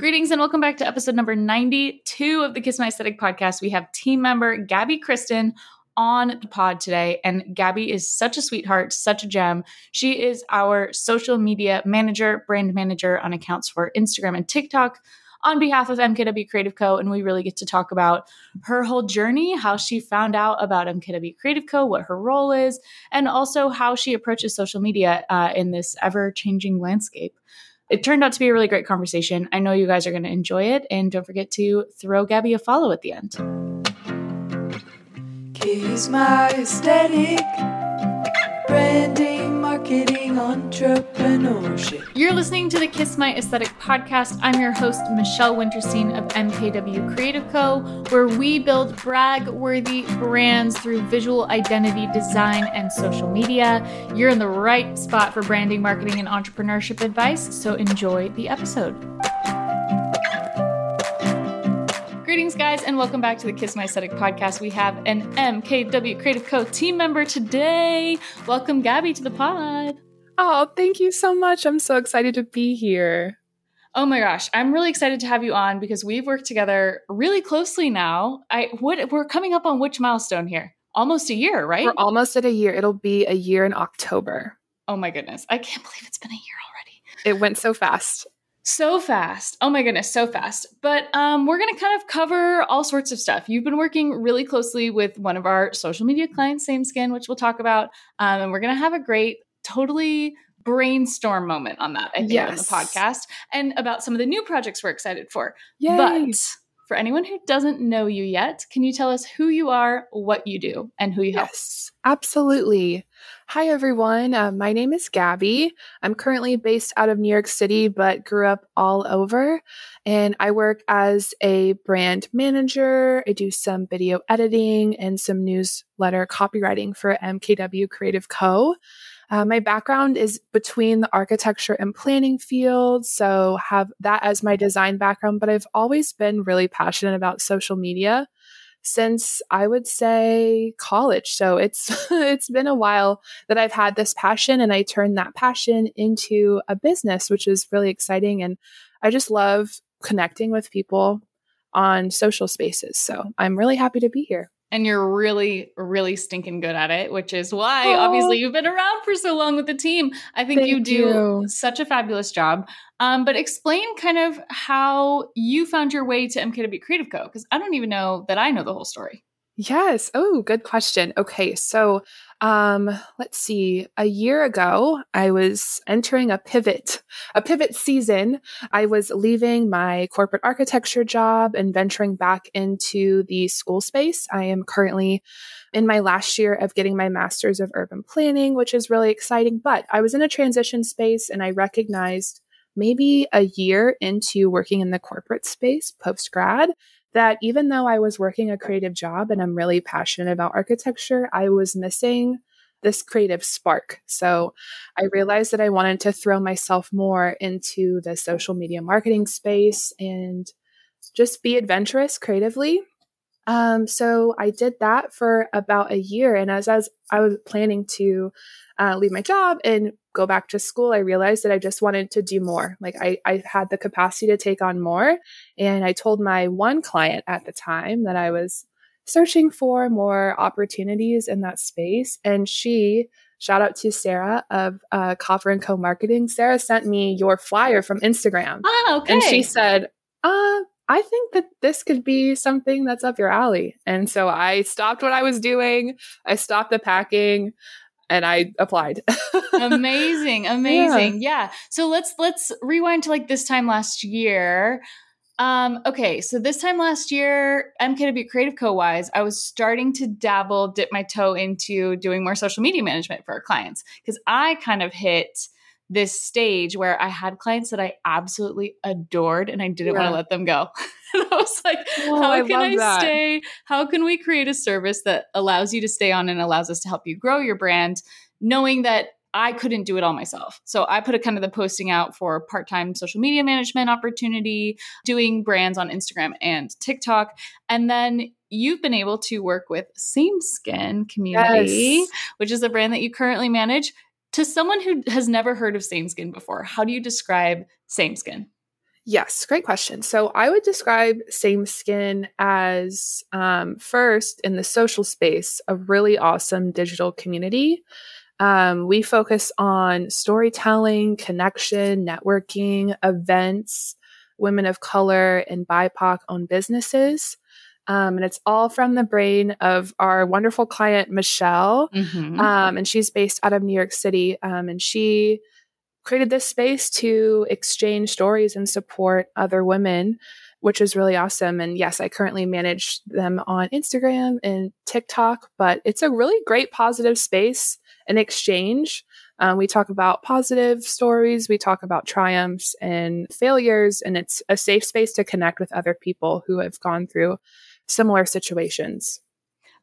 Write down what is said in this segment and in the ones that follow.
Greetings and welcome back to episode number 92 of the Kiss My Aesthetic podcast. We have team member Gabby Kristen on the pod today. And Gabby is such a sweetheart, such a gem. She is our social media manager, brand manager on accounts for Instagram and TikTok on behalf of MKW Creative Co. And we really get to talk about her whole journey, how she found out about MKW Creative Co., what her role is, and also how she approaches social media uh, in this ever changing landscape it turned out to be a really great conversation. I know you guys are going to enjoy it. And don't forget to throw Gabby a follow at the end. My aesthetic, branding, marketing, entrepreneurship. You're listening to the Kiss My Aesthetic podcast. I'm your host, Michelle Winterstein of MKW Creative Co., where we build brag worthy brands through visual identity design and social media. You're in the right spot for branding, marketing, and entrepreneurship advice, so enjoy the episode. Greetings, guys, and welcome back to the Kiss My Aesthetic podcast. We have an MKW Creative Co. team member today. Welcome, Gabby, to the pod. Oh, thank you so much. I'm so excited to be here. Oh my gosh, I'm really excited to have you on because we've worked together really closely now. I what we're coming up on which milestone here? Almost a year, right? We're almost at a year. It'll be a year in October. Oh my goodness. I can't believe it's been a year already. It went so fast. So fast. Oh my goodness, so fast. But um, we're going to kind of cover all sorts of stuff. You've been working really closely with one of our social media clients, Same Skin, which we'll talk about. Um, and we're going to have a great, totally brainstorm moment on that, I think, yes. on the podcast and about some of the new projects we're excited for. Yay. But for anyone who doesn't know you yet, can you tell us who you are, what you do, and who you help? Yes, absolutely. Hi, everyone. Uh, my name is Gabby. I'm currently based out of New York City, but grew up all over. And I work as a brand manager. I do some video editing and some newsletter copywriting for MKW Creative Co. Uh, my background is between the architecture and planning field, so have that as my design background, but I've always been really passionate about social media since I would say college. So it's it's been a while that I've had this passion and I turned that passion into a business, which is really exciting and I just love connecting with people on social spaces. So I'm really happy to be here and you're really really stinking good at it which is why oh. obviously you've been around for so long with the team i think you do you. such a fabulous job um, but explain kind of how you found your way to mkw creative co because i don't even know that i know the whole story Yes. Oh, good question. Okay. So, um, let's see. A year ago, I was entering a pivot, a pivot season. I was leaving my corporate architecture job and venturing back into the school space. I am currently in my last year of getting my master's of urban planning, which is really exciting. But I was in a transition space and I recognized maybe a year into working in the corporate space post grad that even though I was working a creative job and I'm really passionate about architecture, I was missing this creative spark. So I realized that I wanted to throw myself more into the social media marketing space and just be adventurous creatively. Um, so I did that for about a year. And as, as I was planning to uh, leave my job and go back to school, I realized that I just wanted to do more. Like I, I had the capacity to take on more. And I told my one client at the time that I was searching for more opportunities in that space. And she, shout out to Sarah of uh, Copper and Co Marketing. Sarah sent me your flyer from Instagram. Oh, okay. And she said, uh, I think that this could be something that's up your alley. And so I stopped what I was doing. I stopped the packing and I applied. amazing, amazing. Yeah. yeah. So let's let's rewind to like this time last year. Um, okay, so this time last year, MKW Creative Co. wise, I was starting to dabble, dip my toe into doing more social media management for our clients because I kind of hit this stage where I had clients that I absolutely adored and I didn't yeah. want to let them go. and I was like, oh, how I can I that. stay? How can we create a service that allows you to stay on and allows us to help you grow your brand, knowing that I couldn't do it all myself. So I put a kind of the posting out for part-time social media management opportunity, doing brands on Instagram and TikTok. And then you've been able to work with Same Skin Community, yes. which is a brand that you currently manage. To someone who has never heard of Same Skin before, how do you describe Same Skin? Yes, great question. So I would describe Same Skin as um, first in the social space, a really awesome digital community. Um, we focus on storytelling, connection, networking, events, women of color, and BIPOC owned businesses. Um, and it's all from the brain of our wonderful client, Michelle. Mm-hmm. Um, and she's based out of New York City. Um, and she created this space to exchange stories and support other women, which is really awesome. And yes, I currently manage them on Instagram and TikTok, but it's a really great positive space and exchange. Um, we talk about positive stories, we talk about triumphs and failures, and it's a safe space to connect with other people who have gone through similar situations.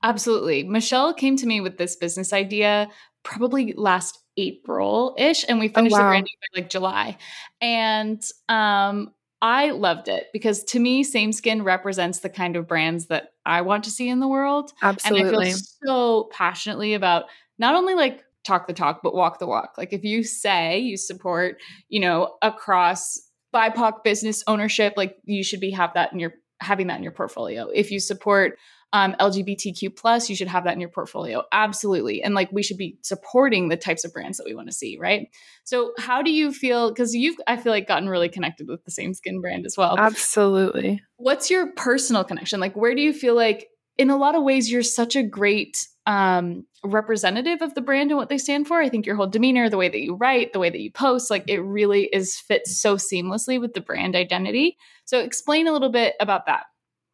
Absolutely. Michelle came to me with this business idea probably last April ish, and we oh, finished oh, wow. the branding by like July. And um, I loved it because to me, Same Skin represents the kind of brands that I want to see in the world. Absolutely. And I feel so passionately about not only like talk the talk, but walk the walk. Like if you say you support, you know, across BIPOC business ownership, like you should be have that in your having that in your portfolio. If you support um, LGBTQ plus, you should have that in your portfolio. Absolutely. And like we should be supporting the types of brands that we want to see, right? So how do you feel? Because you've, I feel like gotten really connected with the same skin brand as well. Absolutely. What's your personal connection? Like where do you feel like in a lot of ways you're such a great um, representative of the brand and what they stand for. I think your whole demeanor, the way that you write, the way that you post, like it really is fits so seamlessly with the brand identity. So explain a little bit about that.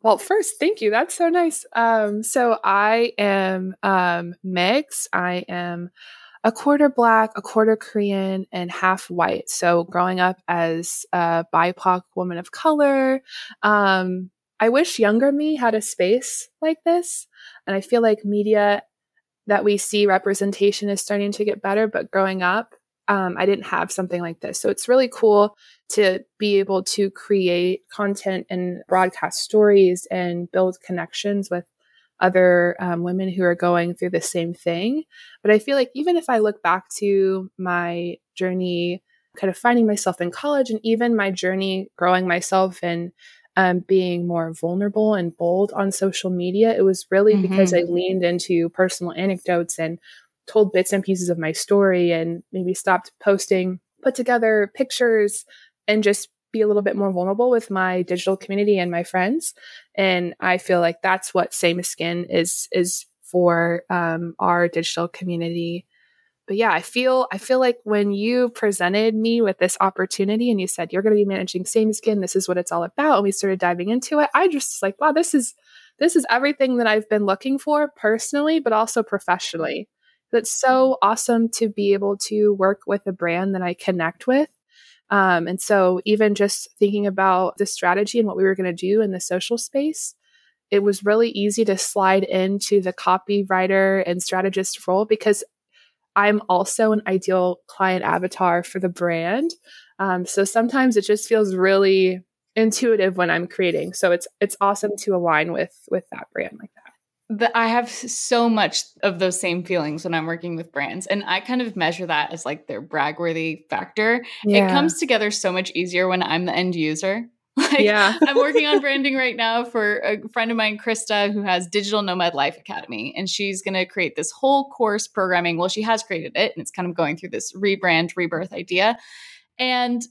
Well, first, thank you. That's so nice. Um, so I am um, mixed. I am a quarter black, a quarter Korean, and half white. So growing up as a BIPOC woman of color, um, I wish younger me had a space like this. And I feel like media that we see representation is starting to get better. But growing up, um, I didn't have something like this. So it's really cool to be able to create content and broadcast stories and build connections with other um, women who are going through the same thing. But I feel like even if I look back to my journey, kind of finding myself in college and even my journey growing myself and um, being more vulnerable and bold on social media, it was really mm-hmm. because I leaned into personal anecdotes and told bits and pieces of my story and maybe stopped posting, put together pictures and just be a little bit more vulnerable with my digital community and my friends. And I feel like that's what Same Skin is is for um, our digital community. But yeah, I feel I feel like when you presented me with this opportunity and you said you're going to be managing Same Skin, this is what it's all about, and we started diving into it, I just like, wow, this is this is everything that I've been looking for personally, but also professionally That's so awesome to be able to work with a brand that I connect with. Um, and so, even just thinking about the strategy and what we were going to do in the social space, it was really easy to slide into the copywriter and strategist role because I'm also an ideal client avatar for the brand. Um, so sometimes it just feels really intuitive when I'm creating. So it's it's awesome to align with with that brand like that that I have so much of those same feelings when I'm working with brands. And I kind of measure that as like their bragworthy factor. Yeah. It comes together so much easier when I'm the end user. Like yeah. I'm working on branding right now for a friend of mine, Krista, who has Digital Nomad Life Academy. And she's going to create this whole course programming. Well, she has created it and it's kind of going through this rebrand, rebirth idea. And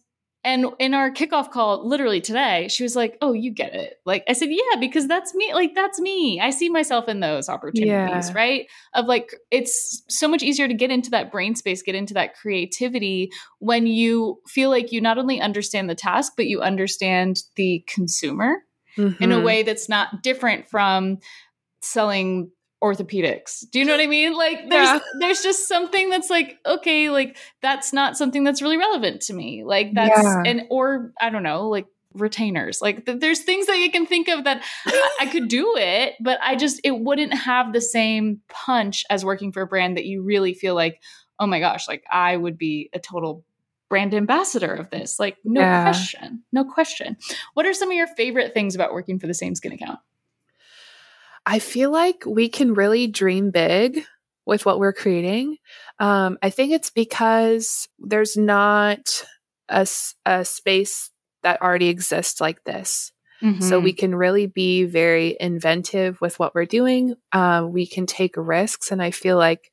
and in our kickoff call, literally today, she was like, Oh, you get it. Like, I said, Yeah, because that's me. Like, that's me. I see myself in those opportunities, yeah. right? Of like, it's so much easier to get into that brain space, get into that creativity when you feel like you not only understand the task, but you understand the consumer mm-hmm. in a mm-hmm. way that's not different from selling orthopedics. Do you know what I mean? Like there's yeah. there's just something that's like okay, like that's not something that's really relevant to me. Like that's yeah. and or I don't know, like retainers. Like th- there's things that you can think of that I-, I could do it, but I just it wouldn't have the same punch as working for a brand that you really feel like, "Oh my gosh, like I would be a total brand ambassador of this." Like no yeah. question. No question. What are some of your favorite things about working for the same skin account? I feel like we can really dream big with what we're creating. Um, I think it's because there's not a, a space that already exists like this. So Mm-hmm. we can really be very inventive with what we're doing. Um, we can take risks. And I feel like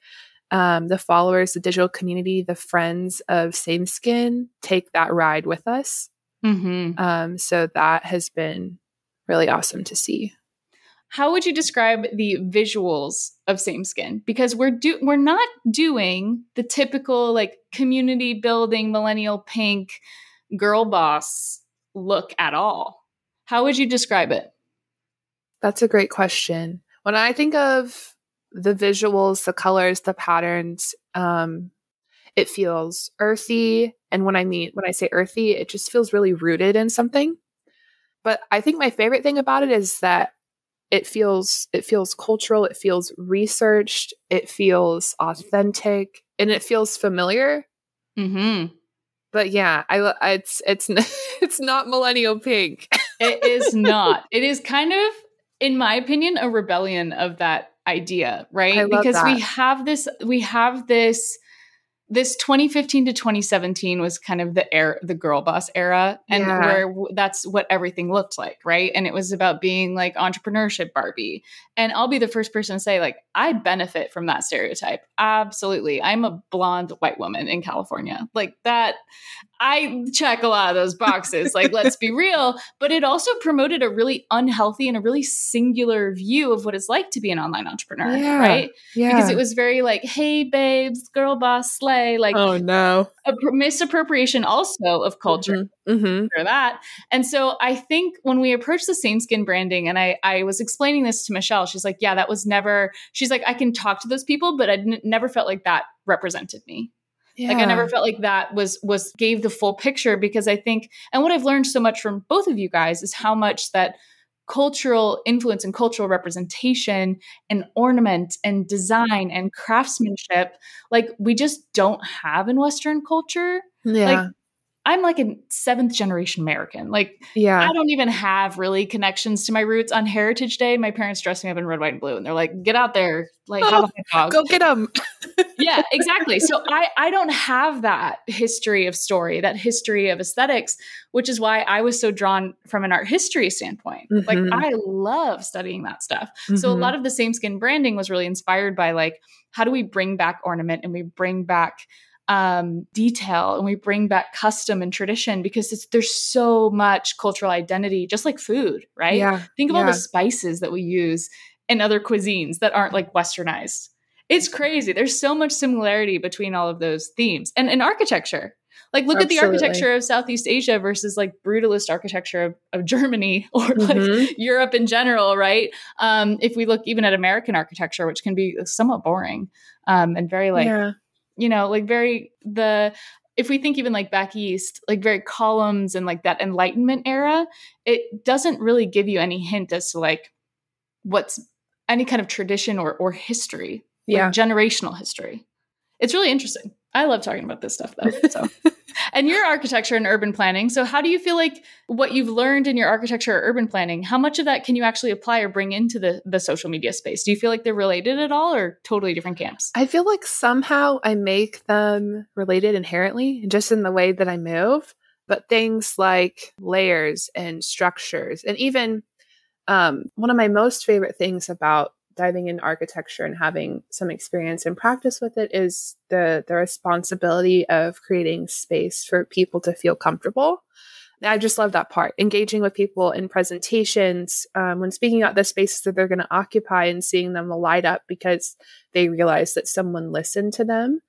um, the followers, the digital community, the friends of Same Skin take that ride with us. hmm Um, so that has been really awesome to see. How would you describe the visuals of Same Skin? Because we're do we're not doing the typical like community building millennial pink girl boss look at all. How would you describe it? That's a great question. When I think of the visuals, the colors, the patterns, um, it feels earthy. And when I mean when I say earthy, it just feels really rooted in something. But I think my favorite thing about it is that it feels it feels cultural, it feels researched, it feels authentic, and it feels familiar. Mm-hmm. But yeah, I lo- it's it's it's not millennial pink. It is not. It is kind of, in my opinion, a rebellion of that idea, right? I because we have this, we have this, this 2015 to 2017 was kind of the air the girl boss era, and Yeah. where w- that's what everything looked like, right? And it was about being like entrepreneurship Barbie. And I'll be the first person to say, like, I benefit from that stereotype. Absolutely. I'm a blonde white woman in California. Like that, I check a lot of those boxes. like, let's be real. But it also promoted a really unhealthy and a really singular view of what it's like to be an online entrepreneur, Yeah. right? yeah. Because it was very like, hey, babes, girl boss, slay, like oh no. a misappropriation also of culture Mm-hmm. for that. And so I think when we approach the same skin branding, and I, I was explaining this to Michelle, she's like, yeah, that was never, she's like, I can talk to those people, but I n- never felt like that represented me. Yeah. Like I never felt like that was was gave the full picture because I think and what I've learned so much from both of you guys is how much that cultural influence and cultural representation and ornament and design and craftsmanship like we just don't have in western culture. yeah. Like I'm like a seventh generation American. Like yeah. I don't even have really connections to my roots. On Heritage Day, my parents dressed me up in red, white, and blue, and they're like, "Get out there, like dog." Go get them. yeah, exactly. So I I don't have that history of story, that history of aesthetics, which is why I was so drawn from an art history standpoint. Like Mhm. I love studying that stuff. So a Mhm. lot of the same skin branding was really inspired by like how do we bring back ornament and we bring back um, detail and we bring back custom and tradition because it's, there's so much cultural identity, just like food, right? Yeah. Think of all the spices that we use in other cuisines that aren't like westernized. It's crazy. There's so much similarity between all of those themes. And in architecture, like look at the architecture of Southeast Asia versus like brutalist architecture of, of Germany or like Mhm. Europe in general, right? Um, if we look even at American architecture, which can be somewhat boring um, and very like yeah. You know, like very the if we think even like back east, like very columns and like that enlightenment era, it doesn't really give you any hint as to like what's any kind of tradition or or history, like Yeah. generational history. It's really interesting. I love talking about this stuff though. So and your architecture and urban planning. So how do you feel like what you've learned in your architecture or urban planning, how much of that can you actually apply or bring into the the social media space? Do you feel like they're related at all or totally different camps? I feel like somehow I make them related inherently, just in the way that I move. But things like layers and structures, and even um, one of my most favorite things about diving in architecture and having some experience and practice with it is the the responsibility of creating space for people to feel comfortable. I just love that part. Engaging with people in presentations, um, when speaking out the spaces that they're going to occupy and seeing them light up because they realize that someone listened to them.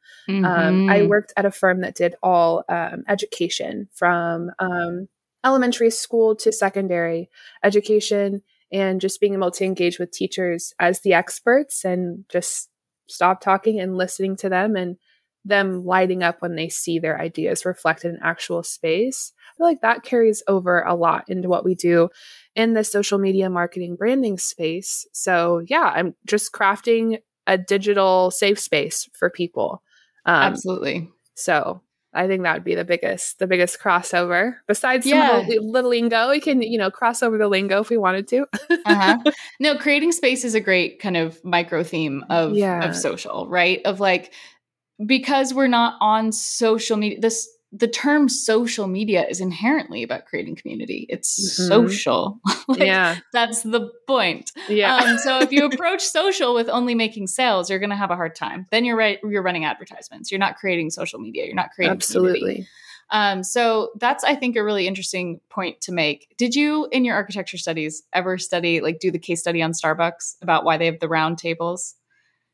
Um, I Mhm. worked at a firm that did all um, education from um, elementary school to secondary education and just being able to engage with teachers as the experts and just stop talking and listening to them and them lighting up when they see their ideas reflected in actual space. I feel like that carries over a lot into what we do in the social media marketing branding space. So, yeah, I'm just crafting a digital safe space for people. Um, Absolutely. so I think that would be the biggest, the biggest crossover. Besides some Yeah. of the, the lingo, we can, you know, cross over the lingo if we wanted to. uh-huh. No, creating space is a great kind of micro theme of Yeah. of social, right? Of like because we're not on social media. This the term social media is inherently about creating community. It's Mhm. social. Like, yeah. That's the point. Yeah. Um, so if you approach social with only making sales, you're going to have a hard time. Then you're right. You're running advertisements. You're not creating social media. You're not creating community. Absolutely. Um, so that's I think a really interesting point to make. Did you in your architecture studies ever study like do the case study on Starbucks about why they have the round tables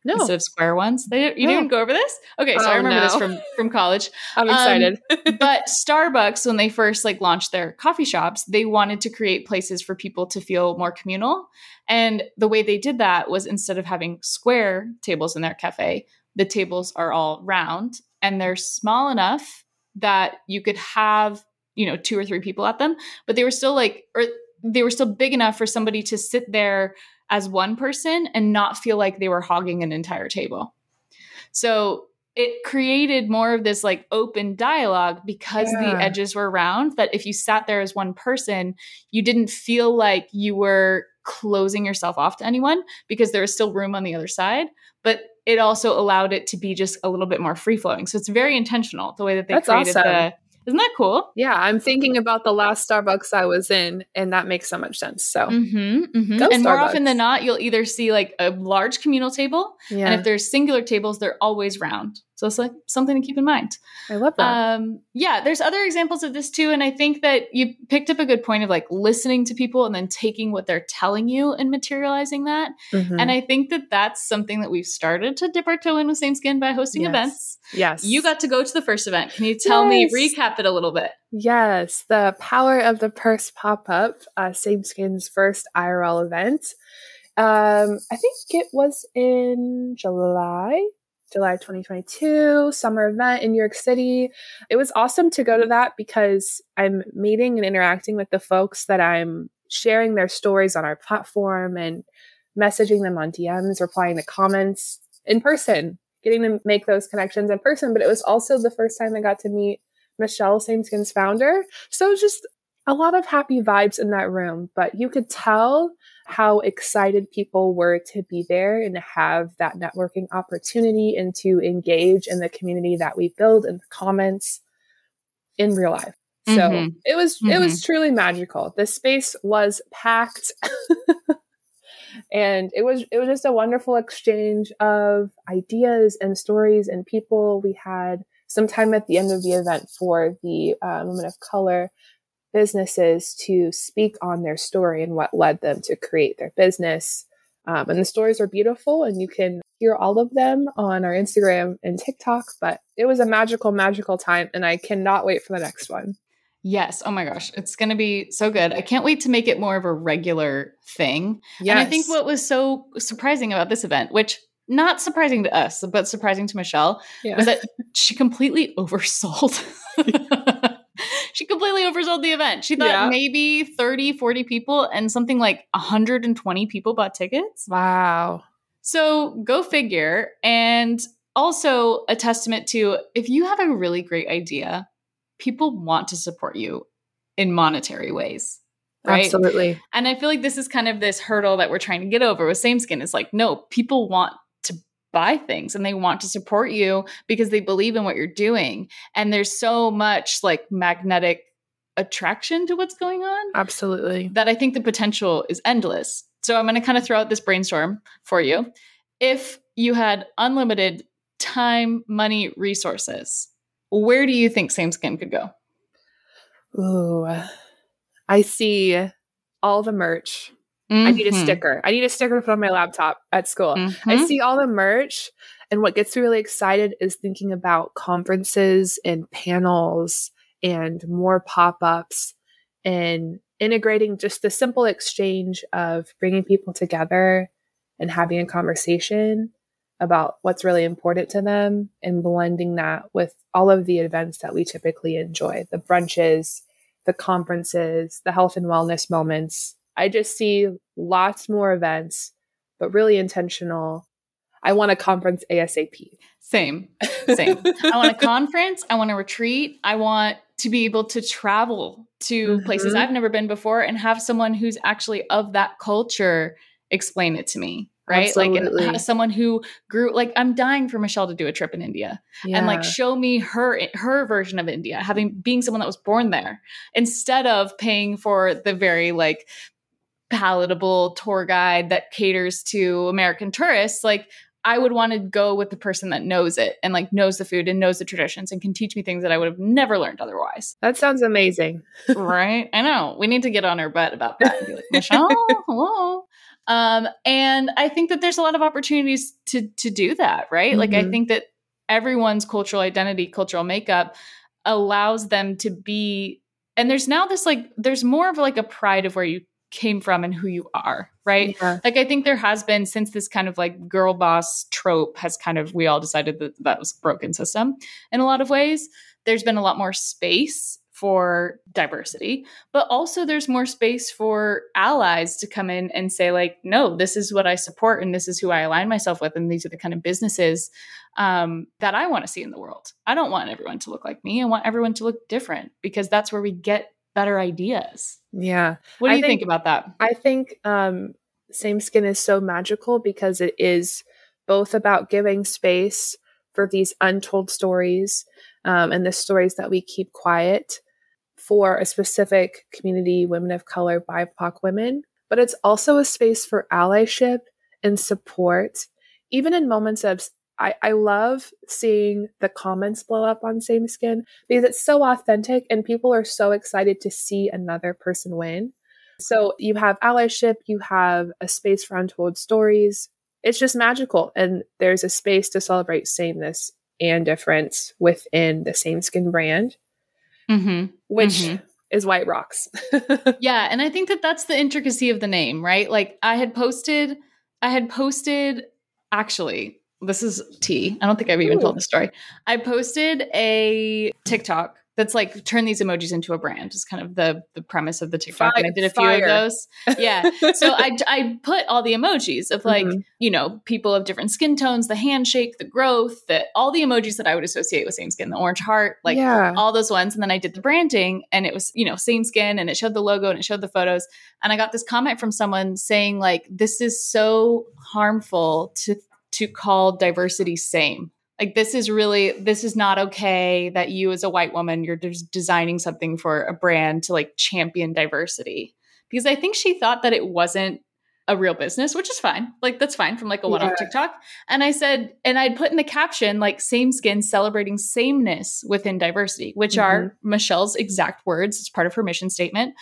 No, instead of square ones? They you No. didn't go over this? Okay, so I Oh, remember this from from college. I'm um, excited. but Starbucks, when they first like launched their coffee shops, they wanted to create places for people to feel more communal. And the way they did that was instead of having square tables in their cafe, the tables are all round and they're small enough that you could have, you know, two or three people at them, but they were still like, or they were still big enough for somebody to sit there as one person and not feel like they were hogging an entire table. So it created more of this like open dialogue because the edges were round that if you sat there as one person you didn't feel like you were closing yourself off to anyone because there was still room on the other side but it also allowed it to be just a little bit more free flowing so it's very intentional the way that they That's created awesome. the isn't that cool yeah, I'm thinking about the last Starbucks I was in, and that makes so much sense. So, mm-hmm, mm-hmm. And more often than not you'll either see like a large communal table yeah, and if there's singular tables they're always round so it's like something to keep in mind I love that. um yeah there's other examples of this too and i think that you picked up a good point of like listening to people and then taking what they're telling you and materializing that Mhm. and i think that that's something that we've started to dip our toe in with same skin by hosting Yes. events yes, you got to go to the first event can you tell Yes. me recap it a little bit Yes, the power of the purse pop up, uh, Same Skin's first IRL event. Um, I think it was in July, July 2022, summer event in New York City. It was awesome to go to that because I'm meeting and interacting with the folks that I'm sharing their stories on our platform and messaging them on DMs, replying to comments in person, getting to make those connections in person. But it was also the first time I got to meet Michelle Same Skin's founder. So just a lot of happy vibes in that room, but you could tell how excited people were to be there and have that networking opportunity and to engage in the community that we build in the comments in real life. So Mhm. it was it was truly magical. The space was packed. and it was it was just a wonderful exchange of ideas and stories and people. We had some time at the end of the event for the uh, women of color businesses to speak on their story and what led them to create their business. Um, and the stories are beautiful, and you can hear all of them on our Instagram and TikTok. But it was a magical, magical time, and I cannot wait for the next one. yes oh my gosh it's going to be so good i can't wait to make it more of a regular thing Yes. And I think what was so surprising about this event, which not surprising to us, but surprising to Michelle, yeah. was that she completely oversold. oversold the event. She thought Yeah. maybe 30, 40 people and something like 120 people bought tickets. wow. So go figure. And also a testament to if you have a really great idea, people want to support you in monetary ways. Right. Absolutely. And I feel like this is kind of this hurdle that we're trying to get over with same skin. It's like, no, people want to buy things and they want to support you because they believe in what you're doing. And there's so much like magnetic attraction to what's going on Absolutely. that I think the potential is endless. So I'm going to kind of throw out this brainstorm for you. If you had unlimited time, money, resources, where do you think same skin could go? Ooh. I see all the merch. I need a Mhm. sticker. I need a sticker to put on my laptop at school. I Mhm. see all the merch. And what gets me really excited is thinking about conferences and panels and more pop ups and integrating just the simple exchange of bringing people together and having a conversation about what's really important to them and blending that with all of the events that we typically enjoy the brunches, the conferences, the health and wellness moments. I just see lots more events, but really intentional. I want a conference ASAP. Same, same. I want a conference. I want a retreat. I want to be able to travel to places Mhm. I've never been before and have someone who's actually of that culture explain it to me. right? Absolutely. Like and someone who grew like I'm dying for Michelle to do a trip in India Yeah. and like show me her her version of India, having being someone that was born there, instead of paying for the very like palatable tour guide that caters to American tourists. Like I would want to go with the person that knows it and like knows the food and knows the traditions and can teach me things that I would have never learned otherwise. that sounds amazing. right? I know. We need to get on her butt about that and be like, Michelle, hello. Um, and I think that there's a lot of opportunities to to do that, right? Like I Mhm. think that everyone's cultural identity, cultural makeup allows them to be and there's now this like there's more of like a pride of where you came from and who you are, right? Yeah. Like I think there has been since this kind of like girl boss trope has kind of we all decided that that was a broken system in a lot of ways. There's been a lot more space for diversity, but also there's more space for allies to come in and say like, no, this is what I support and this is who I align myself with and these are the kind of businesses um, that I want to see in the world. I don't want everyone to look like me. I want everyone to look different because that's where we get better ideas. Yeah. What do I you think, think- about that? I think um, Same Skin is so magical because it is both about giving space for these untold stories um, and the stories that we keep quiet for a specific community, women of color, BIPOC women, but it's also a space for allyship and support, even in moments of. I, I love seeing the comments blow up on Same Skin because it's so authentic and people are so excited to see another person win. So you have allyship, you have a space for untold stories. It's just magical. And there's a space to celebrate sameness and difference within the same skin brand, Mm-hmm. which Mhm. is White Rocks. Yeah, and I think that that's the intricacy of the name, right? Like I had posted, I had posted. Actually, this is tea. I don't think I've even Ooh. told the story. I posted a TikTok that's like turn these emojis into a brand. Is kind of the the premise of the TikTok, and I did a few of those. Yeah. So I I put all the emojis of like Mhm. you know people of different skin tones, the handshake, the growth, that all the emojis that I would associate with same skin, the orange heart, like yeah. all those ones. And then I did the branding and it was, you know, same skin and it showed the logo and it showed the photos. And I got this comment from someone saying, like, this is so harmful to to call diversity same. Like this is really this is not okay that you as a white woman, you're just designing something for a brand to like champion diversity. Because I think she thought that it wasn't a real business, which is fine. Like that's fine from like a one-off Yeah. TikTok. And I said, and I'd put in the caption like same skin celebrating sameness within diversity, which are mm-hmm. Michelle's exact words. It's part of her mission statement.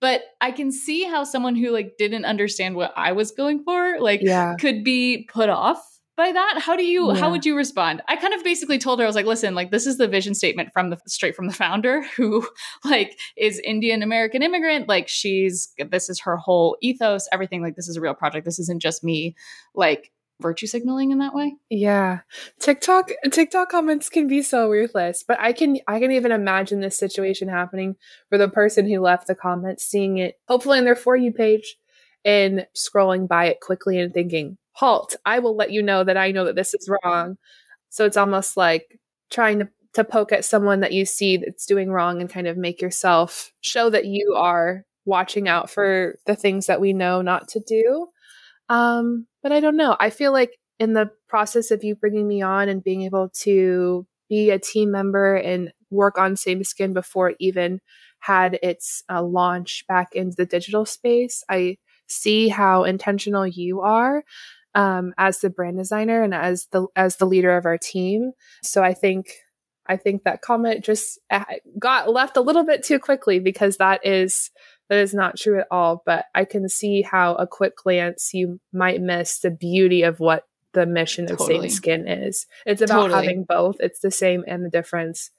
But I can see how someone who like didn't understand what I was going for, like yeah. could be put off by that. How do you Yeah. how would you respond? I kind of basically told her I was like, listen, like this is the vision statement from the straight from the founder who like is Indian American immigrant. Like she's this is her whole ethos, everything like this is a real project. This isn't just me like virtue signaling in that way. Yeah. TikTok TikTok comments can be so ruthless, but I can I can even imagine this situation happening for the person who left the comment seeing it hopefully on their for you page and scrolling by it quickly and thinking, "Halt, I will let you know that I know that this is wrong." So it's almost like trying to to poke at someone that you see that's doing wrong and kind of make yourself show that you are watching out for the things that we know not to do. Um, but I don't know. I feel like in the process of you bringing me on and being able to be a team member and work on Same Skin before it even had its uh, launch back into the digital space, I see how intentional you are um, as the brand designer and as the as the leader of our team. So I think I think that comment just uh, got left a little bit too quickly because that is that is not true at all. But I can see how a quick glance you might miss the beauty of what the mission of Totally. Same Skin is. It's about Totally. having both. It's the same and the difference.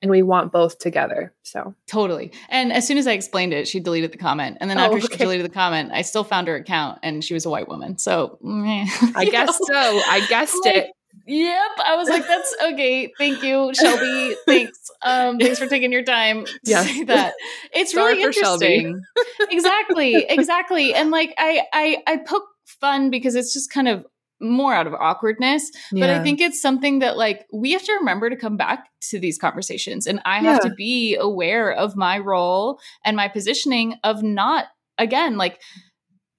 And we want both together. So Totally. And as soon as I explained it, she deleted the comment. And then Oh, after she okay. deleted the comment, I still found her account and she was a white woman. So. I guess know? so. I guessed Like, it. Yep. I was like, that's okay. Thank you, Shelby. Thanks. Um, thanks for taking your time to Yeah. say that. It's Sorry really interesting. exactly. Exactly. And like I I I poke fun because it's just kind of more out of awkwardness. But I think it's something that like we have to remember to come back to these conversations. And I have Yeah. to be aware of my role and my positioning of not again like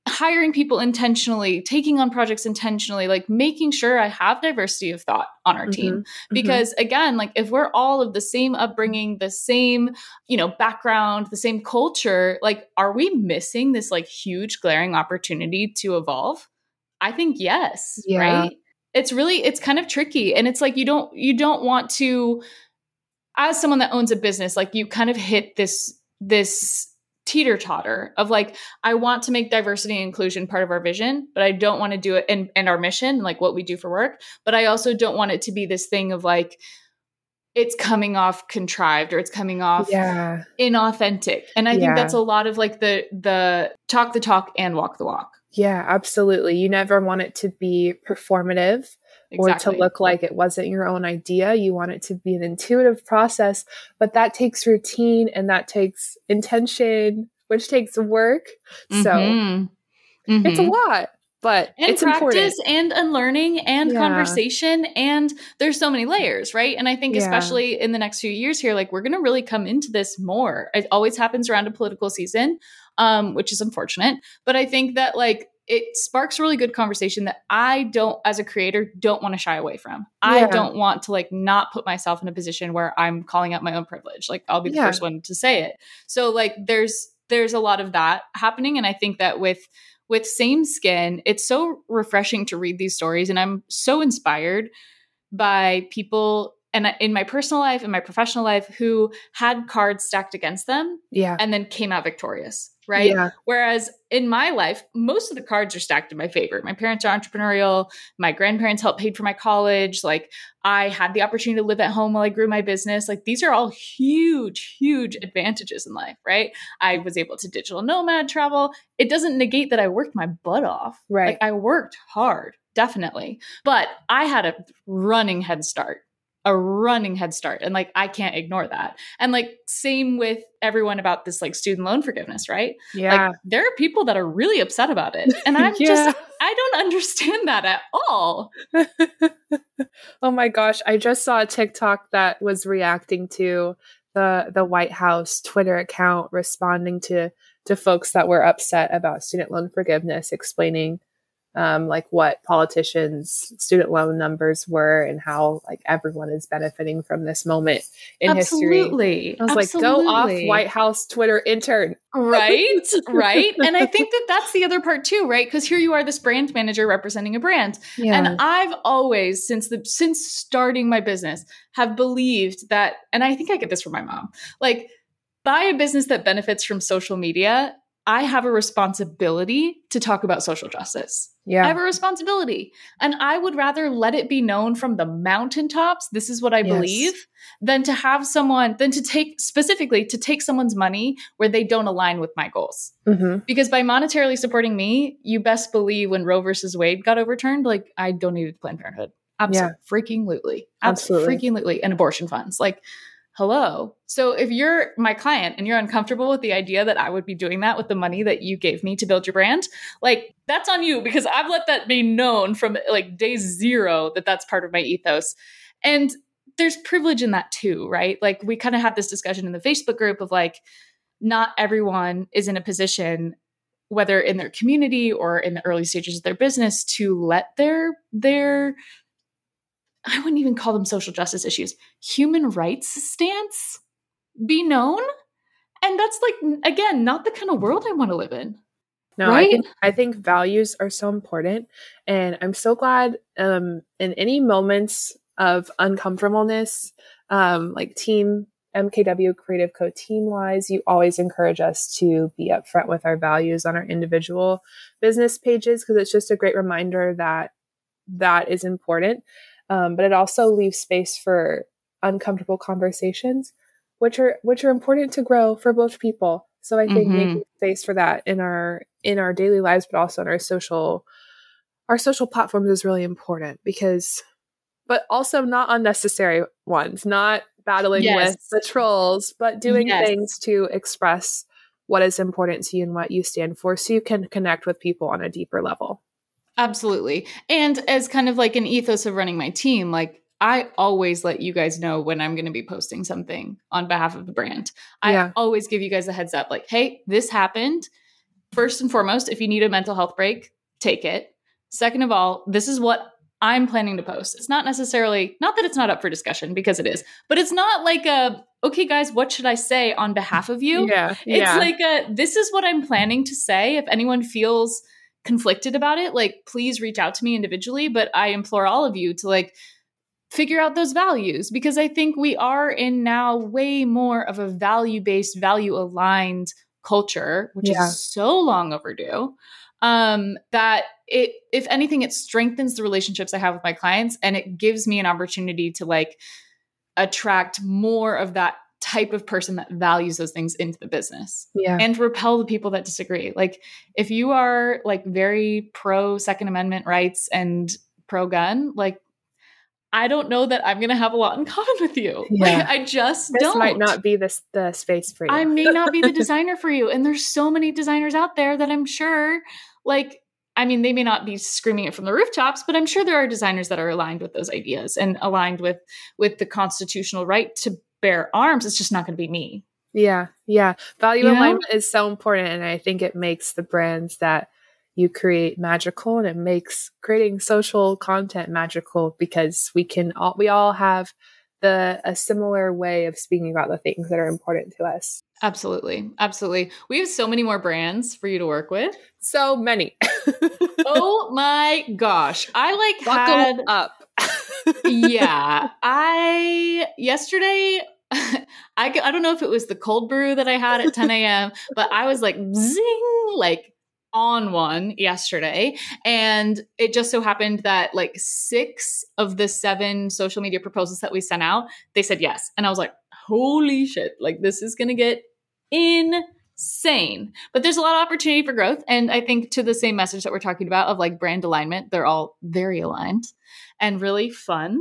hiring people intentionally, taking on projects intentionally, like making sure I have diversity of thought on our team. Mm-hmm. Because again, like if we're all of the same upbringing, the same, you know, background, the same culture, like are we missing this like huge glaring opportunity to evolve? I think yes, Yeah. right? It's really it's kind of tricky and it's like you don't you don't want to as someone that owns a business, like you kind of hit this this teeter totter of like I want to make diversity and inclusion part of our vision, but I don't want to do it and and our mission, like what we do for work, but I also don't want it to be this thing of like it's coming off contrived or it's coming off Yeah. inauthentic. And I think that's a lot of like the the talk the talk and walk the walk. Yeah, absolutely. You never want it to be performative or to look like it wasn't your own idea. You want it to be an intuitive process, but that takes routine and that takes intention, which takes work. So Mhm. it's a Mhm. lot, but and it's practice important. and unlearning and Yeah. conversation and there's so many layers right and i think Yeah. especially in the next few years here like we're going to really come into this more it always happens around a political season um which is unfortunate but i think that like it sparks really good conversation that i don't as a creator don't want to shy away from. I don't want to like not put myself in a position where i'm calling out my own privilege. Like i'll be the Yeah. first one to say it. So like there's there's a lot of that happening and i think that with with same skin it's so refreshing to read these stories and i'm so inspired by people and in my personal life and my professional life who had cards stacked against them Yeah. and then came out victorious right? Yeah. whereas in my life most of the cards are stacked in my favor. My parents are entrepreneurial. My grandparents helped paid for my college. Like i had the opportunity to live at home while i grew my business. Like these are all huge huge advantages in life right? I was able to digital nomad travel. It doesn't negate that i worked my butt off. Right. like i worked hard definitely. But i had a running head start a running head start and like i can't ignore that and like same with everyone about this like student loan forgiveness right Yeah. like there are people that are really upset about it and i'm Yeah. just i don't understand that at all oh my gosh, I just saw a TikTok that was reacting to the the White House Twitter account responding to to folks that were upset about student loan forgiveness, explaining um, like what politicians' student loan numbers were and how like everyone is benefiting from this moment in history. absolutely I was like, go off, White House Twitter intern. right right and i think that that's the other part too right because here you are this brand manager representing a brand Yeah. And I've always, since the since starting my business, have believed that, and I think I get this from my mom, like buy a business that benefits from social media. I have a responsibility to talk about social justice. Yeah. I have a responsibility. And I would rather let it be known from the mountaintops, this is what I Yes. believe, than to have someone, than to take specifically to take someone's money where they don't align with my goals hmm because by monetarily supporting me, you best believe when Roe versus Wade got overturned, like I donated to Planned Parenthood. Absolutely, freaking lutely, Absolutely. freaking lutely, and abortion funds. Like, hello. So if you're my client and you're uncomfortable with the idea that I would be doing that with the money that you gave me to build your brand, like that's on you because I've let that be known from like day zero that that's part of my ethos, and there's privilege in that too, right? Like we kind of had this discussion in the Facebook group of like not everyone is in a position whether in their community or in the early stages of their business to let their their I wouldn't even call them social justice issues, human rights stance be known. And that's like again, not the kind of world I want to live in. No, Right? I think I think values are so important, and I'm so glad um, in any moments of uncomfortableness, um, like team MKW Creative Co team wise, you always encourage us to be upfront with our values on our individual business pages because it's just a great reminder that that is important. Um, but it also leaves space for uncomfortable conversations, which are which are important to grow for both people. So I think Mhm. making space for that in our in our daily lives, but also in our social our social platforms is really important because, but also not unnecessary ones, not battling Yes. with the trolls, but doing Yes. things to express what is important to you and what you stand for so you can connect with people on a deeper level. Absolutely. And as kind of like an ethos of running my team, like I always let you guys know when I'm going to be posting something on behalf of the brand. I Yeah. always give you guys a heads up like, hey, this happened. first and foremost, if you need a mental health break, take it. Second of all, this is what I'm planning to post. It's not necessarily, not that it's not up for discussion because it is, but it's not like a, okay, guys, what should I say on behalf of you? Yeah. It's yeah. like a, this is what I'm planning to say. If anyone feels conflicted about it, like please reach out to me individually. But I implore all of you to like figure out those values because I think we are in now way more of a value based, value aligned culture, which Yeah. is so long overdue. Um, that it, if anything, it strengthens the relationships I have with my clients and it gives me an opportunity to like attract more of that type of person that values those things into the business yeah. and repel the people that disagree. Like if you are like very pro Second Amendment rights and pro gun, like I don't know that I'm gonna have a lot in common with you. Yeah. Like, I just this don't. might not be the, the space for you. I may not be the designer for you. And there's so many designers out there that I'm sure like I mean, they may not be screaming it from the rooftops, but I'm sure there are designers that are aligned with those ideas and aligned with with the constitutional right to bear arms. It's just not going to be me. Yeah, yeah. Value You know? alignment is so important, and I think it makes the brands that you create magical, and it makes creating social content magical because we can all we all have the a similar way of speaking about the things that are important to us. Absolutely. Absolutely. We have so many more brands for you to work with. So many. Oh my gosh. I like had up. yeah. I yesterday I, I don't know if it was the cold brew that I had at 10 a.m., but I was like zing, like on one yesterday. And it just so happened that like six of the seven social media proposals that we sent out, they said yes. And I was like, holy shit, like this is going to get insane. But there's a lot of opportunity for growth. And I think to the same message that we're talking about of like brand alignment, they're all very aligned and really fun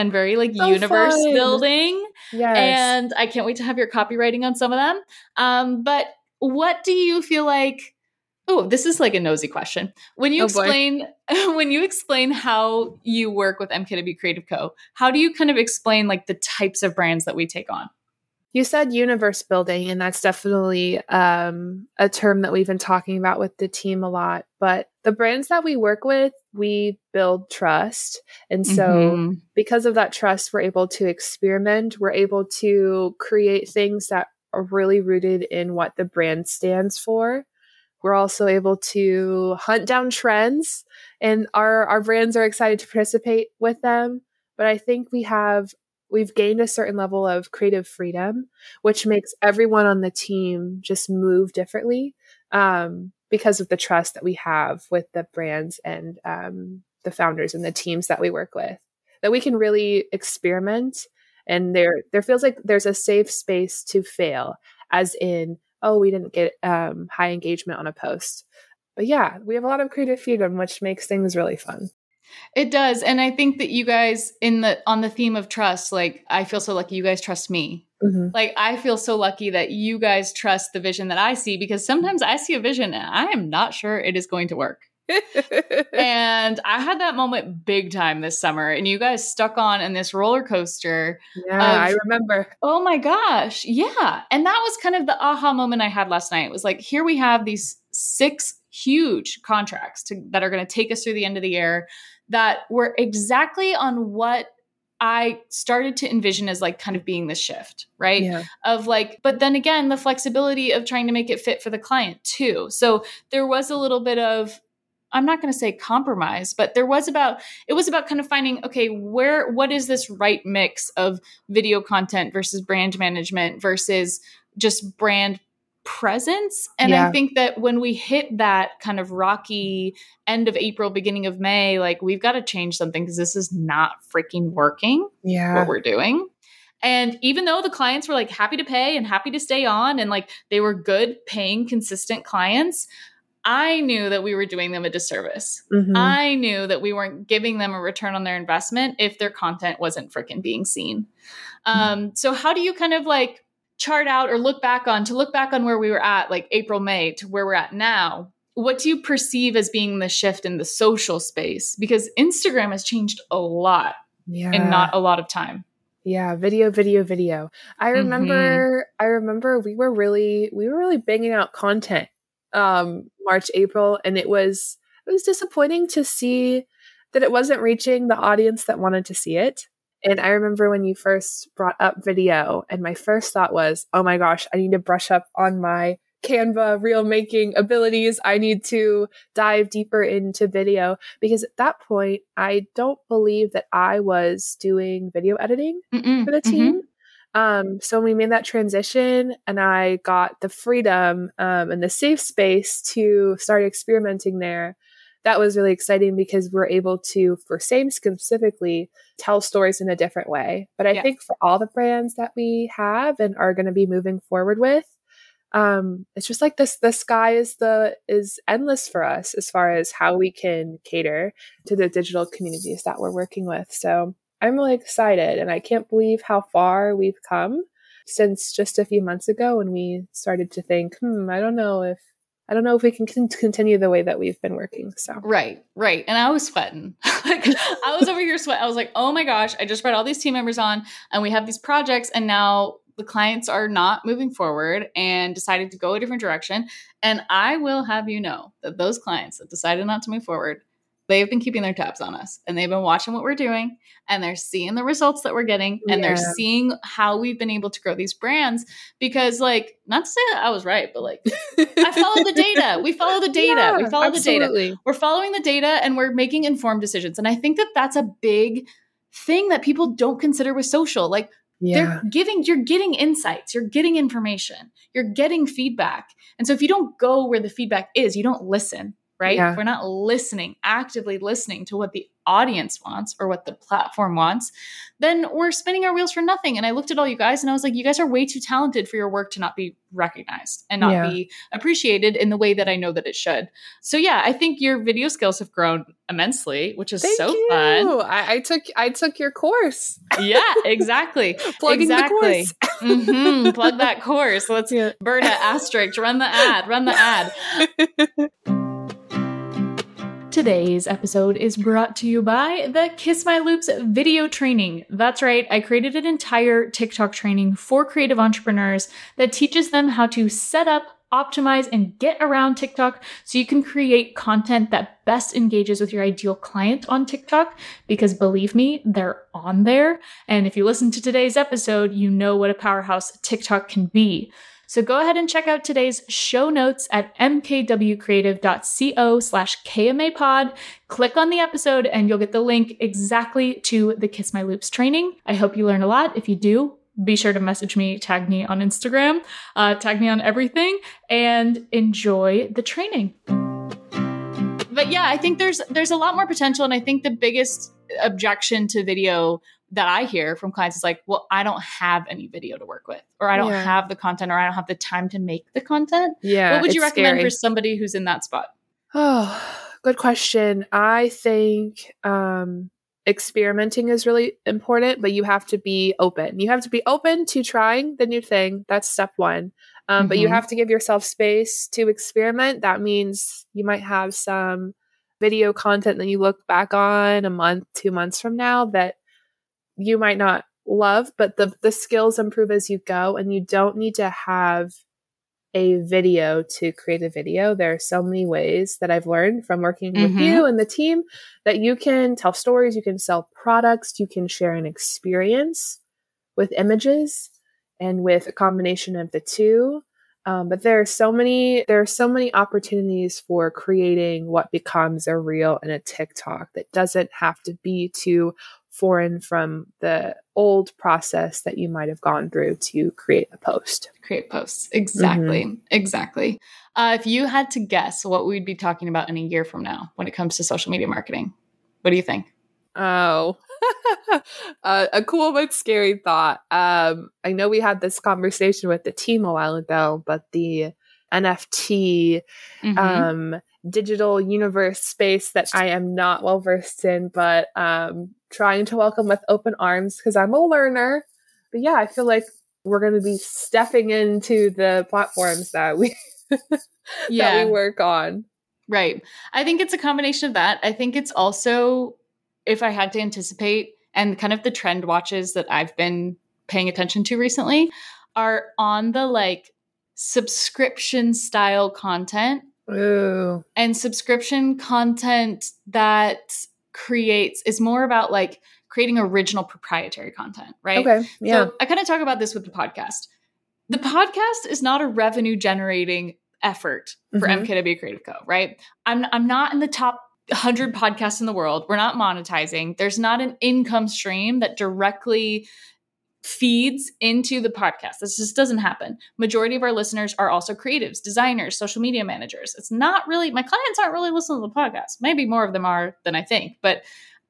and very like So universe fun. building. Yes. And I can't wait to have your copywriting on some of them. Um, but what do you feel like? Oh, this is like a nosy question. When you Oh, explain when you explain how you work with MKW Creative Co., how do you kind of explain like the types of brands that we take on? You said universe building, and that's definitely um, a term that we've been talking about with the team a lot. But the brands that we work with, we build trust. And so, Mhm. because of that trust, we're able to experiment. We're able to create things that are really rooted in what the brand stands for. We're also able to hunt down trends, and our, our brands are excited to participate with them. But I think we have we've gained a certain level of creative freedom, which makes everyone on the team just move differently um, because of the trust that we have with the brands and um, the founders and the teams that we work with. That we can really experiment, and there there feels like there's a safe space to fail, as in, oh, we didn't get um, high engagement on a post. But yeah, we have a lot of creative freedom, which makes things really fun. It does. And I think that you guys in the on the theme of trust, like I feel so lucky you guys trust me. Mhm. Like I feel so lucky that you guys trust the vision that I see because sometimes I see a vision and I am not sure it is going to work. and I had that moment big time this summer and you guys stuck on in this roller coaster. yeah, I remember. Oh my gosh. Yeah. And that was kind of the aha moment I had last night. It was like here we have these six huge contracts to, that are going to take us through the end of the year that were exactly on what I started to envision as like kind of being the shift, right? Yeah. Of like, but then again, the flexibility of trying to make it fit for the client too. So there was a little bit of, I'm not going to say compromise, but there was about, it was about kind of finding, okay, where, what is this right mix of video content versus brand management versus just brand presence. And Yeah. I think that when we hit that kind of rocky end of April, beginning of May, like we've got to change something because this is not freaking working Yeah. what we're doing. And even though the clients were like happy to pay and happy to stay on and like they were good paying consistent clients, I knew that we were doing them a disservice. Mhm. I knew that we weren't giving them a return on their investment if their content wasn't freaking being seen. Um, so how do you kind of like chart out or look back on to look back on where we were at like April, May to where we're at now? What do you perceive as being the shift in the social space? Because Instagram has changed a lot yeah. in not a lot of time. Yeah, video, video, video. I Mhm. remember I remember we were really we were really banging out content um, March, April, and it was it was disappointing to see that it wasn't reaching the audience that wanted to see it. And I remember when you first brought up video, and my first thought was, oh my gosh, I need to brush up on my Canva reel making abilities. I need to dive deeper into video because at that point, I don't believe that I was doing video editing Mm-mm. for the Mhm. team. Um, so when we made that transition and I got the freedom um, and the safe space to start experimenting there, that was really exciting because we're able to, for Same specifically, tell stories in a different way. But I Yeah. think for all the brands that we have and are going to be moving forward with, um, it's just like this the sky is the is endless for us as far as how we can cater to the digital communities that we're working with. So I'm really excited and I can't believe how far we've come since just a few months ago when we started to think, hmm, I don't know if I don't know if we can continue the way that we've been working. So Right, right. And I was sweating. like I was over here sweating. I was like, oh my gosh, I just brought all these team members on and we have these projects and now the clients are not moving forward and decided to go a different direction. And I will have you know that those clients that decided not to move forward, they have been keeping their tabs on us and they've been watching what we're doing and they're seeing the results that we're getting and they're seeing how we've been able to grow these brands because like not to say that I was right, but like I follow the data. We follow the data. we Yeah, follow the data absolutely. we're following the data and we're making informed decisions and i think that that's a big thing that people don't consider with social like Yeah. they're giving you're getting insights you're getting information you're getting feedback and so if you don't go where the feedback is you don't listen right Yeah. if we're not listening actively listening to what the audience wants or what the platform wants then we're spinning our wheels for nothing and i looked at all you guys and i was like you guys are way too talented for your work to not be recognized and not Yeah. be appreciated in the way that i know that it should so yeah i think your video skills have grown immensely which is Thank so you. fun I, I took I took your course. yeah exactly Plugging exactly. the course. hmm Plug that course. Let's Yeah. Berta asterisk. Run the ad. Run the ad. Today's episode is brought to you by the Kiss My Loops video training. That's right, I created an entire TikTok training for creative entrepreneurs that teaches them how to set up, optimize, and get around TikTok so you can create content that best engages with your ideal client on TikTok. Because believe me, they're on there. And if you listen to today's episode, you know what a powerhouse TikTok can be. So go ahead and check out today's show notes at mkwcreative.co slash KMApod. Click on the episode and you'll get the link exactly to the Kiss My Loops training. I hope you learn a lot. If you do, be sure to message me, tag me on Instagram, uh, tag me on everything, and enjoy the training. But yeah, I think there's there's a lot more potential, and I think the biggest objection to video that I hear from clients is like, well, I don't have any video to work with, or I don't Yeah. have the content, or I don't have the time to make the content. Yeah. what would you recommend scary. for somebody who's in that spot? Oh, good question. I think um, experimenting is really important, but you have to be open. You have to be open to trying the new thing. That's step one. Um, But you Mhm. have to give yourself space to experiment. That means you might have some video content that you look back on a month, two months from now that you might not love, but the, the skills improve as you go. And you don't need to have a video to create a video. There are so many ways that I've learned from working with Mhm. you and the team that you can tell stories, you can sell products, you can share an experience with images and with a combination of the two. Um, but there are so many there are so many opportunities for creating what becomes a reel and a TikTok that doesn't have to be too foreign from the old process that you might have gone through to create a post. Create posts. Exactly. Mm-hmm. Exactly. Uh, if you had to guess what we'd be talking about in a year from now when it comes to social media marketing, what do you think? Oh, uh, a cool but scary thought. Um, I know we had this conversation with the team a while ago, but the NFT Mhm. um, digital universe space that I am not well versed in, but um, trying to welcome with open arms because I'm a learner. But yeah, I feel like we're going to be stepping into the platforms that we that we work on. Right. I think it's a combination of that. I think it's also, if I had to anticipate, and kind of the trend watches that I've been paying attention to recently are on the like subscription style content Ooh. and subscription content that creates is more about like creating original proprietary content, right? Okay. Yeah. So I kind of talk about this with the podcast. The podcast is not a revenue generating effort for Mhm. MKW Creative Co. Right? I'm I'm not in the top 100 podcasts in the world. We're not monetizing. There's not an income stream that directly feeds into the podcast. This just doesn't happen. Majority of our listeners are also creatives, designers, social media managers. It's not really my clients aren't really listening to the podcast. Maybe more of them are than I think, but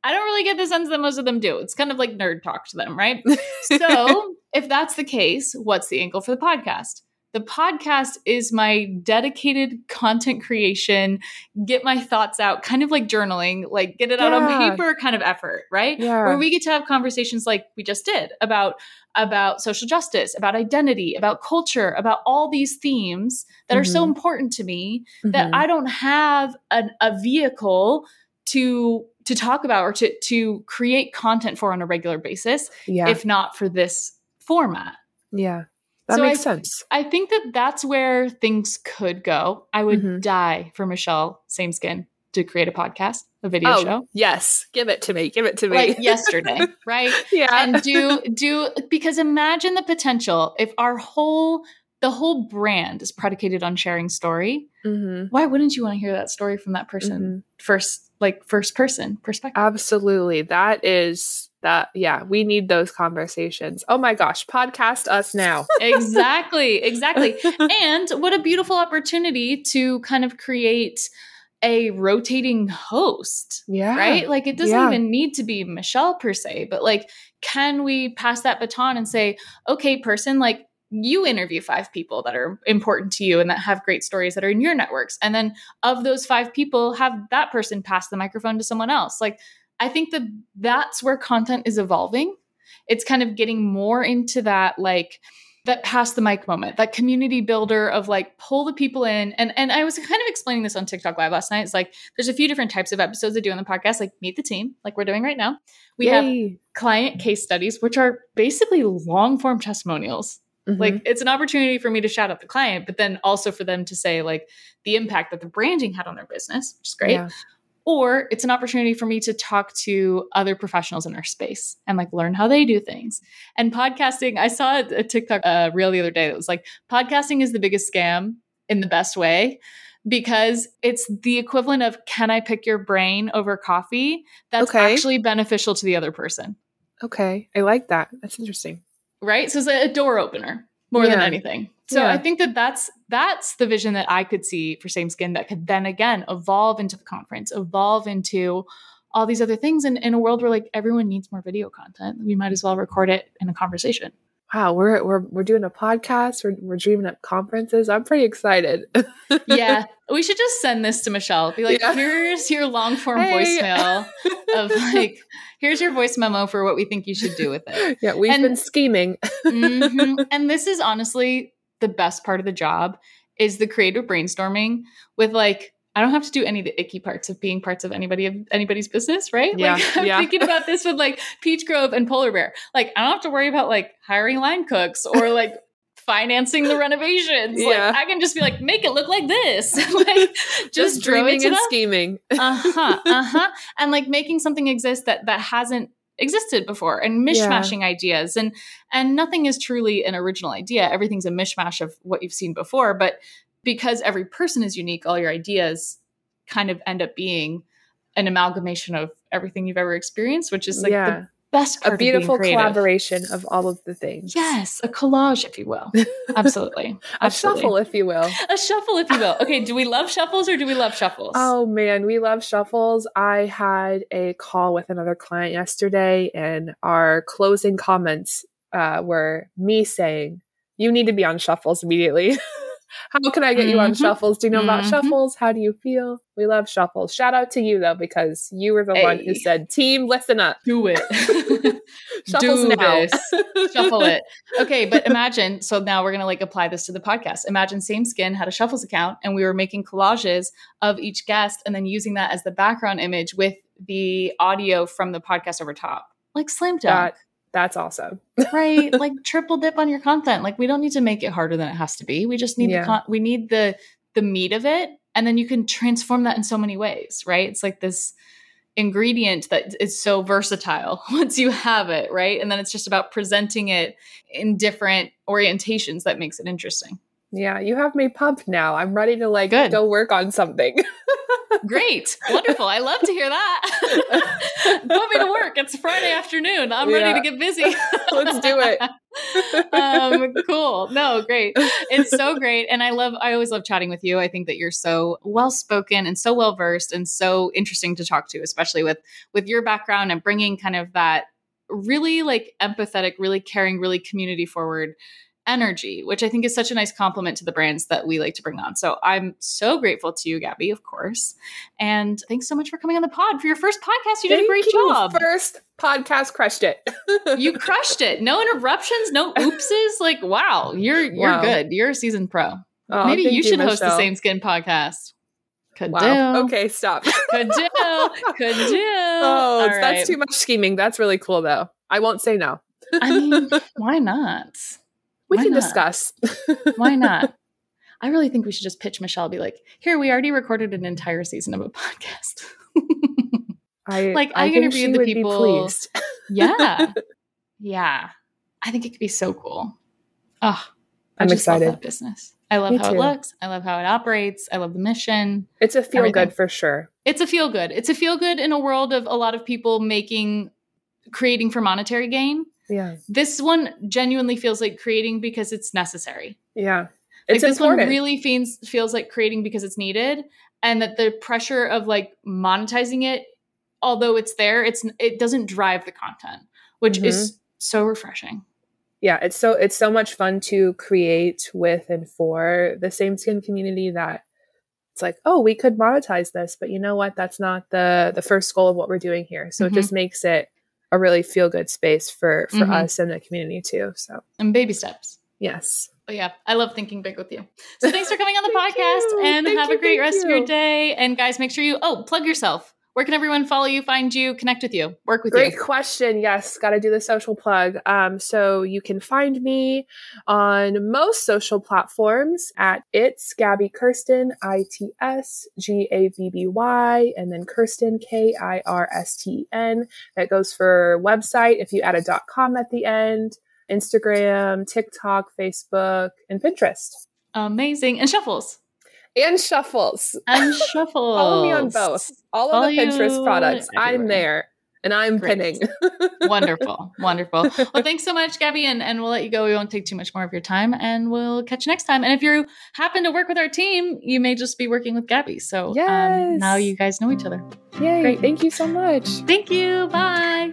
I don't really get the sense that most of them do. It's kind of like nerd talk to them, right? so, if that's the case, what's the angle for the podcast? The podcast is my dedicated content creation, get my thoughts out, kind of like journaling, like get it out on paper kind of effort, right? Yeah. Where we get to have conversations like we just did about about social justice, about identity, about culture, about all these themes that are so Mhm. important to me that Mhm. I don't have an, a vehicle to to talk about or to to create content for on a regular basis yeah. if not for this format. yeah. That So makes I- sense. I think that that's where things could go. I would Mhm. die for Michelle Same Skin to create a podcast, a video Oh, show. yes. Give it to me. Give it to me. Like yesterday, right? yeah. and do do because imagine the potential if our whole the whole brand is predicated on sharing story Mhm. why wouldn't you want to hear that story from that person Mhm. first like first person perspective Absolutely. That is that. Yeah. We need those conversations. Oh my gosh. Podcast us now. exactly exactly and what a beautiful opportunity to kind of create a rotating host yeah. right? Like it doesn't Yeah. even need to be Michelle per se, but like, can we pass that baton and say, okay, person, like you interview five people that are important to you and that have great stories that are in your networks. And then of those five people, have that person pass the microphone to someone else. Like, I think that that's where content is evolving. It's kind of getting more into that, like, that pass the mic moment, that community builder of like pull the people in. And and I was kind of explaining this on TikTok live last night. It's like there's a few different types of episodes I do on the podcast, like meet the team, like we're doing right now. We have client case studies, which are basically long form testimonials. Mhm. Like it's an opportunity for me to shout out the client, but then also for them to say like the impact that the branding had on their business, which is great. Yeah. Or it's an opportunity for me to talk to other professionals in our space and like learn how they do things. And podcasting, I saw a TikTok uh, reel the other day that was like, podcasting is the biggest scam in the best way because it's the equivalent of can I pick your brain over coffee that's Okay. actually beneficial to the other person. Okay. I like that. That's interesting. right? So it's a, a door opener more than anything. So Yeah. I think that that's that's the vision that I could see for Same Skin that could then again evolve into the conference, evolve into all these other things. And in a world where like everyone needs more video content, we might as well record it in a conversation. Wow. We're we're we're doing a podcast. We're we're dreaming up conferences. I'm pretty excited. Yeah, we should just send this to Michelle. Be like, Yeah. here's your long form Hey. voicemail of like, here's your voice memo for what we think you should do with it. yeah. We've And- been scheming. Mhm. And this is honestly the best part of the job is the creative brainstorming with like I don't have to do any of the icky parts of being parts of anybody of anybody's business, right? Yeah, Like I'm yeah. thinking about this with like Peach Grove and Polar Bear. Like I don't have to worry about like hiring line cooks or like financing the renovations. Yeah. Like I can just be like, make it look like this. like just, it dreaming and them scheming. uh-huh uh-huh and like making something exist that that hasn't existed before and Yeah. mishmashing ideas and and nothing is truly an original idea everything's a mishmash of what you've seen before but because every person is unique all your ideas kind of end up being an amalgamation of everything you've ever experienced which is like yeah. the best A beautiful of collaboration of all of the things. yes a collage if you will absolutely A absolutely. shuffle, if you will. a shuffle if you will okay do we love shuffles or do we love shuffles Oh man, we love shuffles. I had a call with another client yesterday, and our closing comments uh, were me saying, "You need to be on shuffles immediately." How can I get you on Mhm. shuffles? Do you know about Mhm. shuffles? How do you feel? We love shuffles. Shout out to you though, because you were the one who said, "Team, listen up." do it Shuffles do now. this. shuffle it. Okay, but imagine. So now we're gonna like apply this to the podcast. Imagine Same Skin had a Shuffles account, and we were making collages of each guest, and then using that as the background image with the audio from the podcast over top, like slam dunk. That That's awesome. right? Like triple dip on your content. Like we don't need to make it harder than it has to be. We just need Yeah. the con- we need the the meat of it and then you can transform that in so many ways, right? It's like this ingredient that is so versatile once you have it, right? And then it's just about presenting it in different orientations that makes it interesting. Yeah, you have me pumped now. I'm ready to like Good. go work on something. Great. Wonderful. I love to hear that. Put me to work. It's Friday afternoon. I'm ready to get busy. Let's do it. um, cool. No, great. It's so great. And I love, I always love chatting with you. I think that you're so well spoken and so well versed and so interesting to talk to, especially with, with your background and bringing kind of that really like empathetic, really caring, really community forward energy, which I think is such a nice compliment to the brands that we like to bring on. So I'm so grateful to you, Gabby, of course. And thanks so much for coming on the pod for your first podcast. You did a great you. job. First podcast crushed it. you crushed it. No interruptions, no oopses. Like, wow, you're you're Wow. good. You're a seasoned pro. Oh, Maybe you should host the Same Skin podcast. Could Wow. do. Okay, stop. Could do. Could do. Oh, it's- that's too much scheming. That's really cool, though. I won't say no. I mean, why not? We why can not? discuss. Why not? I really think we should just pitch Michelle. Be like, here, we already recorded an entire season of a podcast. I Like, I think interviewed the people- pleased. yeah, yeah. I think it could be so cool. Oh, I love excited. that business. I love Me how it looks. I love how it operates. I love the mission. It's a feel Everything. good for sure. It's a feel good. It's a feel good in a world of a lot of people making, creating for monetary gain. Yeah, This one genuinely feels like creating because it's necessary. yeah. Like It's this important. one really feels feels like creating because it's needed, and that the pressure of like monetizing it, although it's there, it's it doesn't drive the content, which Mm-hmm. is so refreshing. yeah it's so it's so much fun to create with and for the same skin community that it's like oh we could monetize this but you know what that's not the the first goal of what we're doing here so Mhm. it just makes it a really feel good space for for Mhm. us and the community too so And baby steps. yes But yeah, I love thinking big with you. So thanks for coming on the podcast you. and Thank have you, a great rest of your day. And guys, make sure you oh plug yourself. Where can everyone follow you, find you, connect with you, work with Great you? Great question. Yes, got to do the social plug. Um, so you can find me on most social platforms at it's Gabby Kirsten, I T S G A B B Y, and then Kirsten, K I R S T N. That goes for website if you add a dot com at the end, Instagram, TikTok, Facebook, and Pinterest. Amazing. And shuffles. And Shuffles. And shuffles. Follow me on both. All of Follow the Pinterest products. I'm there. And I'm Great. pinning. wonderful wonderful well thanks so much gabby and, and we'll let you go we won't take too much more of your time and we'll catch you next time and if you happen to work with our team you may just be working with gabby so um, now you guys know each other Yay. Great. Thank you so much. thank you bye